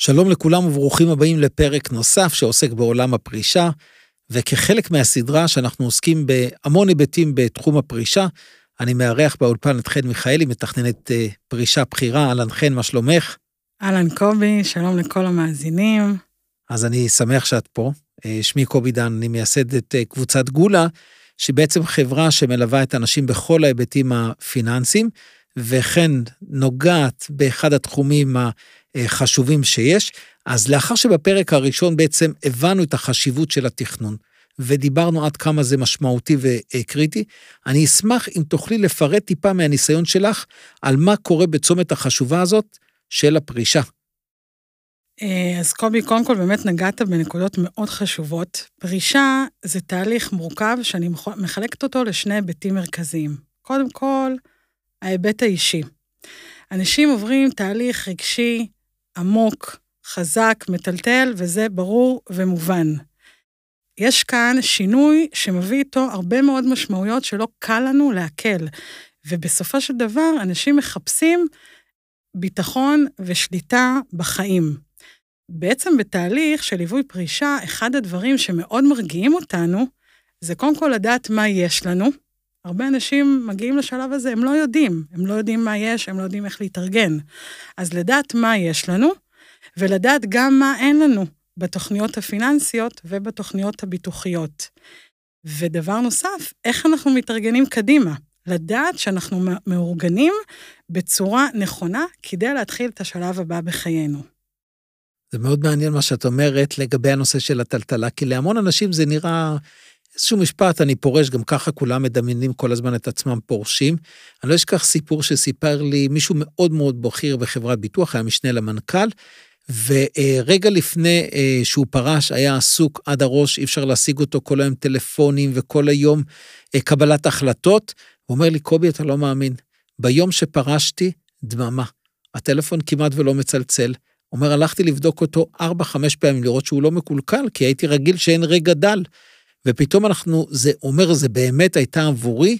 שלום לכולם וברוכים הבאים לפרק נוסף שעוסק בעולם הפרישה, וכחלק מהסדרה שאנחנו עוסקים בהמון היבטים בתחום הפרישה, אני מארח באולפן את חן מיכאלי, מתכננת uh, פרישה בכירה. אהלן חן, מה שלומך? אהלן קובי, שלום לכל המאזינים. אז אני שמח שאת פה. Uh, שמי קובי דן, אני מייסד את uh, קבוצת גולה, שהיא בעצם חברה שמלווה את האנשים בכל ההיבטים הפיננסיים, וכן נוגעת באחד התחומים החשובים שיש. אז לאחר שבפרק הראשון בעצם הבנו את החשיבות של התכנון, ודיברנו עד כמה זה משמעותי וקריטי, אני אשמח אם תוכלי לפרט טיפה מהניסיון שלך על מה קורה בצומת החשובה הזאת של הפרישה. אה, אז קובי, קודם כל באמת נגעת בנקודות מאוד חשובות. פרישה זה תהליך מורכב שאני מחלקת אותו לשני היבטים מרכזיים. קודם כל, ההיבט האישי. אנשים עוברים תהליך רגשי עמוק, חזק, מטלטל, וזה ברור ומובן. יש כאן שינוי שמביא איתו הרבה מאוד משמעויות שלא קל לנו לעכל, ובסופו של דבר אנשים מחפשים ביטחון ושליטה בחיים. בעצם בתהליך של ליווי פרישה, אחד הדברים שמאוד מרגיעים אותנו, זה קודם כל לדעת מה יש לנו. הרבה אנשים מגיעים לשלב הזה, הם לא יודעים, הם לא יודעים מה יש, הם לא יודעים איך להתארגן. אז לדעת מה יש לנו, ולדעת גם מה אין לנו בתוכניות הפיננסיות ובתוכניות הביטוחיות. ודבר נוסף, איך אנחנו מתארגנים קדימה. לדעת שאנחנו מאורגנים בצורה נכונה כדי להתחיל את השלב הבא בחיינו. זה מאוד מעניין מה שאת אומרת לגבי הנושא של הטלטלה, כי להמון אנשים זה נראה איזשהו משפט, אני פורש, גם ככה כולם מדמיינים כל הזמן את עצמם פורשים. אני לא אשכח סיפור שסיפר לי מישהו מאוד מאוד בכיר בחברת ביטוח, היה משנה למנכ"ל, ורגע לפני אה, שהוא פרש, היה עסוק עד הראש, אי אפשר להשיג אותו כל היום טלפונים וכל היום אה, קבלת החלטות. הוא אומר לי, קובי, אתה לא מאמין, ביום שפרשתי, דממה. הטלפון כמעט ולא מצלצל. אומר, הלכתי לבדוק אותו 4-5 פעמים, לראות שהוא לא מקולקל, כי הייתי רגיל שאין רגע דל. ופתאום אנחנו, זה אומר, זה באמת הייתה עבורי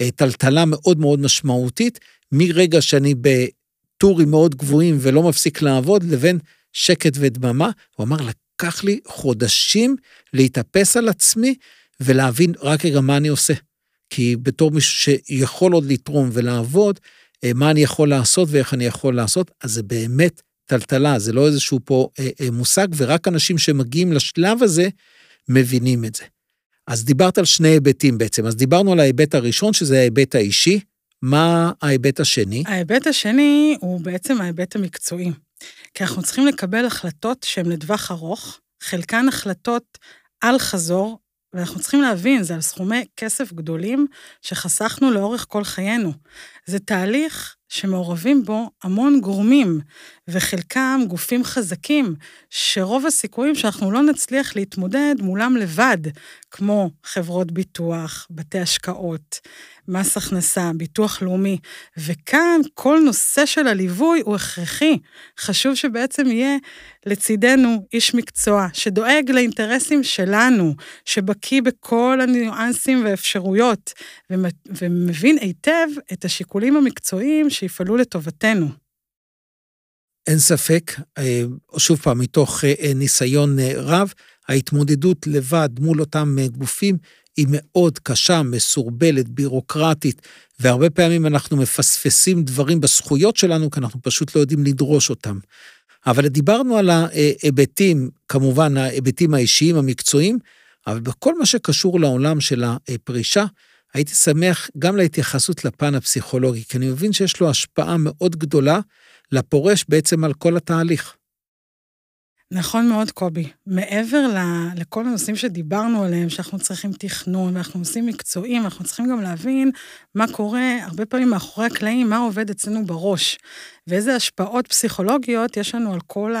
אה, טלטלה מאוד מאוד משמעותית, מרגע שאני בטורים מאוד גבוהים ולא מפסיק לעבוד, לבין שקט ודממה. הוא אמר, לקח לי חודשים להתאפס על עצמי ולהבין רק רגע מה אני עושה. כי בתור מישהו שיכול עוד לתרום ולעבוד, אה, מה אני יכול לעשות ואיך אני יכול לעשות, אז זה באמת טלטלה, זה לא איזשהו פה אה, מושג, ורק אנשים שמגיעים לשלב הזה מבינים את זה. אז דיברת על שני היבטים בעצם. אז דיברנו על ההיבט הראשון, שזה ההיבט האישי. מה ההיבט השני? ההיבט השני הוא בעצם ההיבט המקצועי. כי אנחנו צריכים לקבל החלטות שהן לטווח ארוך, חלקן החלטות על חזור, ואנחנו צריכים להבין, זה על סכומי כסף גדולים שחסכנו לאורך כל חיינו. זה תהליך שמעורבים בו המון גורמים, וחלקם גופים חזקים, שרוב הסיכויים שאנחנו לא נצליח להתמודד מולם לבד, כמו חברות ביטוח, בתי השקעות, מס הכנסה, ביטוח לאומי, וכאן כל נושא של הליווי הוא הכרחי. חשוב שבעצם יהיה לצידנו איש מקצוע, שדואג לאינטרסים שלנו, שבקיא בכל הניואנסים והאפשרויות, ומבין היטב את השיקולים המקצועיים שיפעלו לטובתנו. אין ספק, אה, שוב פעם, מתוך אה, ניסיון אה, רב, ההתמודדות לבד מול אותם גופים היא מאוד קשה, מסורבלת, בירוקרטית, והרבה פעמים אנחנו מפספסים דברים בזכויות שלנו, כי אנחנו פשוט לא יודעים לדרוש אותם. אבל דיברנו על ההיבטים, כמובן ההיבטים האישיים, המקצועיים, אבל בכל מה שקשור לעולם של הפרישה, הייתי שמח גם להתייחסות לפן הפסיכולוגי, כי אני מבין שיש לו השפעה מאוד גדולה לפורש בעצם על כל התהליך. נכון מאוד, קובי. מעבר ל, לכל הנושאים שדיברנו עליהם, שאנחנו צריכים תכנון, ואנחנו נושאים מקצועיים, אנחנו צריכים גם להבין מה קורה הרבה פעמים מאחורי הקלעים, מה עובד אצלנו בראש, ואיזה השפעות פסיכולוגיות יש לנו על כל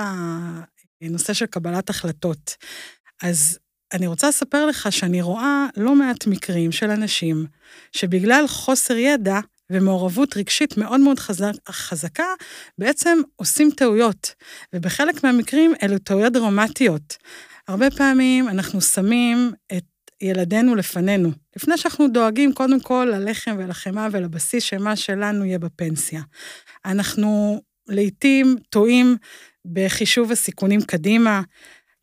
הנושא של קבלת החלטות. אז אני רוצה לספר לך שאני רואה לא מעט מקרים של אנשים שבגלל חוסר ידע ומעורבות רגשית מאוד מאוד חזק, חזקה, בעצם עושים טעויות, ובחלק מהמקרים אלו טעויות דרמטיות. הרבה פעמים אנחנו שמים את ילדינו לפנינו, לפני שאנחנו דואגים קודם כל ללחם ולחמאה ולבסיס שמה שלנו יהיה בפנסיה. אנחנו לעתים טועים בחישוב הסיכונים קדימה.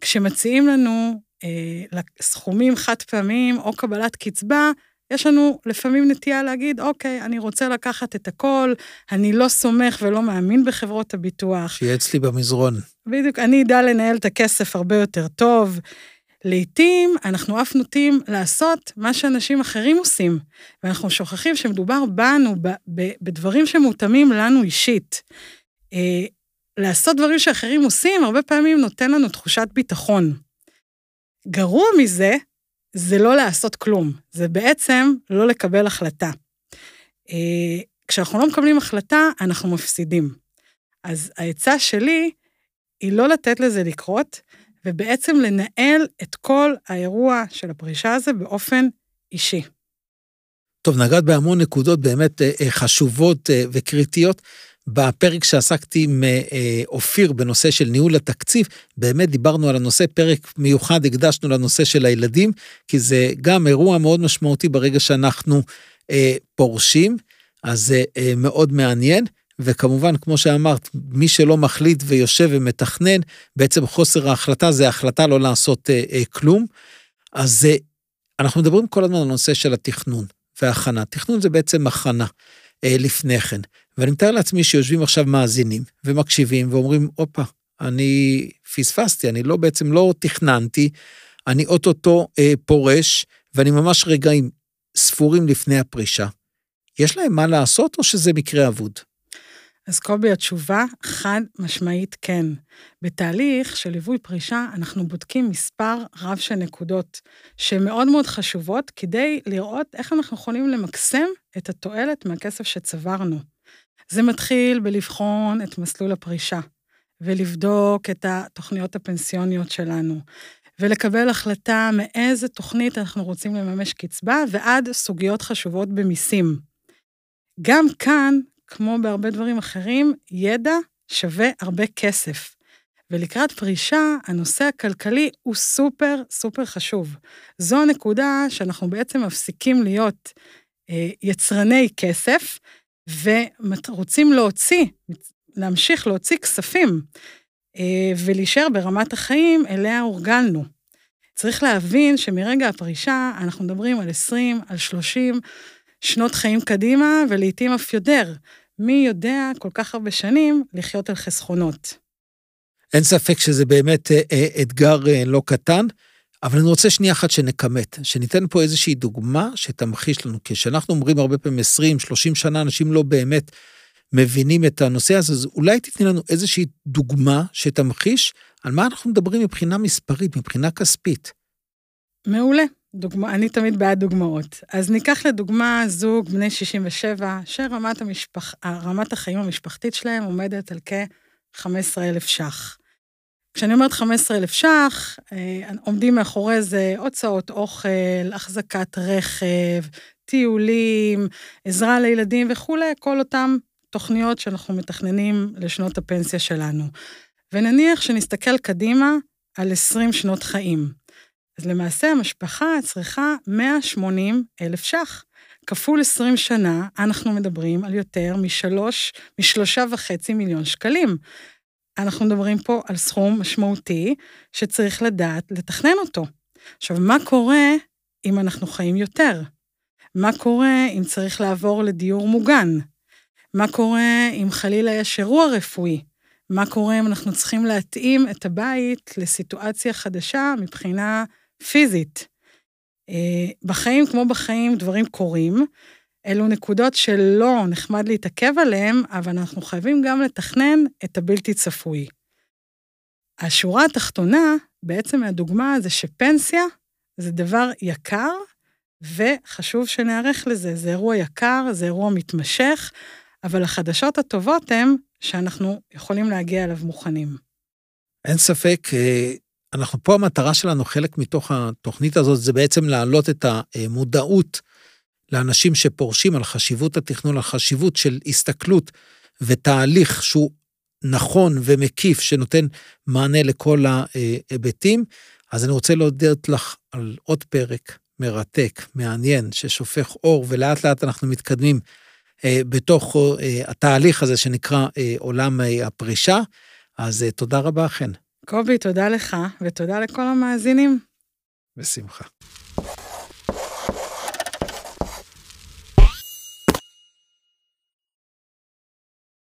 כשמציעים לנו אה, סכומים חד פעמיים או קבלת קצבה, יש לנו לפעמים נטייה להגיד, אוקיי, אני רוצה לקחת את הכל, אני לא סומך ולא מאמין בחברות הביטוח. שיהיה אצלי במזרון. בדיוק, אני אדע לנהל את הכסף הרבה יותר טוב. לעתים אנחנו אף נוטים לעשות מה שאנשים אחרים עושים, ואנחנו שוכחים שמדובר בנו, ב, ב, בדברים שמותאמים לנו אישית. אה, לעשות דברים שאחרים עושים, הרבה פעמים נותן לנו תחושת ביטחון. גרוע מזה, זה לא לעשות כלום, זה בעצם לא לקבל החלטה. אה, כשאנחנו לא מקבלים החלטה, אנחנו מפסידים. אז העצה שלי היא לא לתת לזה לקרות, ובעצם לנהל את כל האירוע של הפרישה הזה באופן אישי. טוב, נגעת בהמון נקודות באמת אה, אה, חשובות וקריטיות. בפרק שעסקתי עם אופיר בנושא של ניהול התקציב, באמת דיברנו על הנושא, פרק מיוחד הקדשנו לנושא של הילדים, כי זה גם אירוע מאוד משמעותי ברגע שאנחנו אה, פורשים, אז זה אה, מאוד מעניין. וכמובן, כמו שאמרת, מי שלא מחליט ויושב ומתכנן, בעצם חוסר ההחלטה זה החלטה לא לעשות אה, אה, כלום. אז אה, אנחנו מדברים כל הזמן על הנושא של התכנון והכנה. תכנון זה בעצם הכנה אה, לפני כן. ואני מתאר לעצמי שיושבים עכשיו מאזינים ומקשיבים ואומרים, הופה, אני פספסתי, אני לא בעצם לא תכננתי, אני אוטוטו אה, פורש, ואני ממש רגעים ספורים לפני הפרישה. יש להם מה לעשות או שזה מקרה אבוד? אז קובי, התשובה חד משמעית כן. בתהליך של ליווי פרישה, אנחנו בודקים מספר רב של נקודות שמאוד מאוד חשובות כדי לראות איך אנחנו יכולים למקסם את התועלת מהכסף שצברנו. זה מתחיל בלבחון את מסלול הפרישה, ולבדוק את התוכניות הפנסיוניות שלנו, ולקבל החלטה מאיזה תוכנית אנחנו רוצים לממש קצבה, ועד סוגיות חשובות במיסים. גם כאן, כמו בהרבה דברים אחרים, ידע שווה הרבה כסף. ולקראת פרישה, הנושא הכלכלי הוא סופר סופר חשוב. זו הנקודה שאנחנו בעצם מפסיקים להיות אה, יצרני כסף, ורוצים להוציא, להמשיך להוציא כספים אה, ולהישאר ברמת החיים אליה הורגלנו. צריך להבין שמרגע הפרישה אנחנו מדברים על 20, על 30 שנות חיים קדימה, ולעיתים אף יותר. מי יודע כל כך הרבה שנים לחיות על חסכונות. אין ספק שזה באמת אה, אה, אתגר לא קטן. אבל אני רוצה שנייה אחת שנכמת, שניתן פה איזושהי דוגמה שתמחיש לנו, כשאנחנו אומרים הרבה פעמים 20, 30 שנה, אנשים לא באמת מבינים את הנושא הזה, אז אולי תתני לנו איזושהי דוגמה שתמחיש על מה אנחנו מדברים מבחינה מספרית, מבחינה כספית. מעולה. דוגמה, אני תמיד בעד דוגמאות. אז ניקח לדוגמה זוג בני 67, שרמת המשפח, החיים המשפחתית שלהם עומדת על כ-15,000 ש"ח. כשאני אומרת 15,000 ש"ח, אה, עומדים מאחורי זה הוצאות אוכל, החזקת רכב, טיולים, עזרה לילדים וכולי, כל אותן תוכניות שאנחנו מתכננים לשנות הפנסיה שלנו. ונניח שנסתכל קדימה על 20 שנות חיים. אז למעשה המשפחה צריכה 180 אלף ש"ח. כפול 20 שנה, אנחנו מדברים על יותר משלוש, משלושה וחצי מיליון שקלים. אנחנו מדברים פה על סכום משמעותי שצריך לדעת לתכנן אותו. עכשיו, מה קורה אם אנחנו חיים יותר? מה קורה אם צריך לעבור לדיור מוגן? מה קורה אם חלילה יש אירוע רפואי? מה קורה אם אנחנו צריכים להתאים את הבית לסיטואציה חדשה מבחינה פיזית? אה, בחיים כמו בחיים דברים קורים, אלו נקודות שלא נחמד להתעכב עליהן, אבל אנחנו חייבים גם לתכנן את הבלתי צפוי. השורה התחתונה, בעצם מהדוגמה זה שפנסיה זה דבר יקר, וחשוב שנערך לזה. זה אירוע יקר, זה אירוע מתמשך, אבל החדשות הטובות הן שאנחנו יכולים להגיע אליו מוכנים. אין ספק, אה, אנחנו פה המטרה שלנו, חלק מתוך התוכנית הזאת, זה בעצם להעלות את המודעות לאנשים שפורשים על חשיבות התכנון, על חשיבות של הסתכלות ותהליך שהוא נכון ומקיף, שנותן מענה לכל ההיבטים. אז אני רוצה להודות לך על עוד פרק מרתק, מעניין, ששופך אור, ולאט לאט אנחנו מתקדמים בתוך התהליך הזה שנקרא עולם הפרישה. אז תודה רבה, חן. קובי, תודה לך, ותודה לכל המאזינים. בשמחה.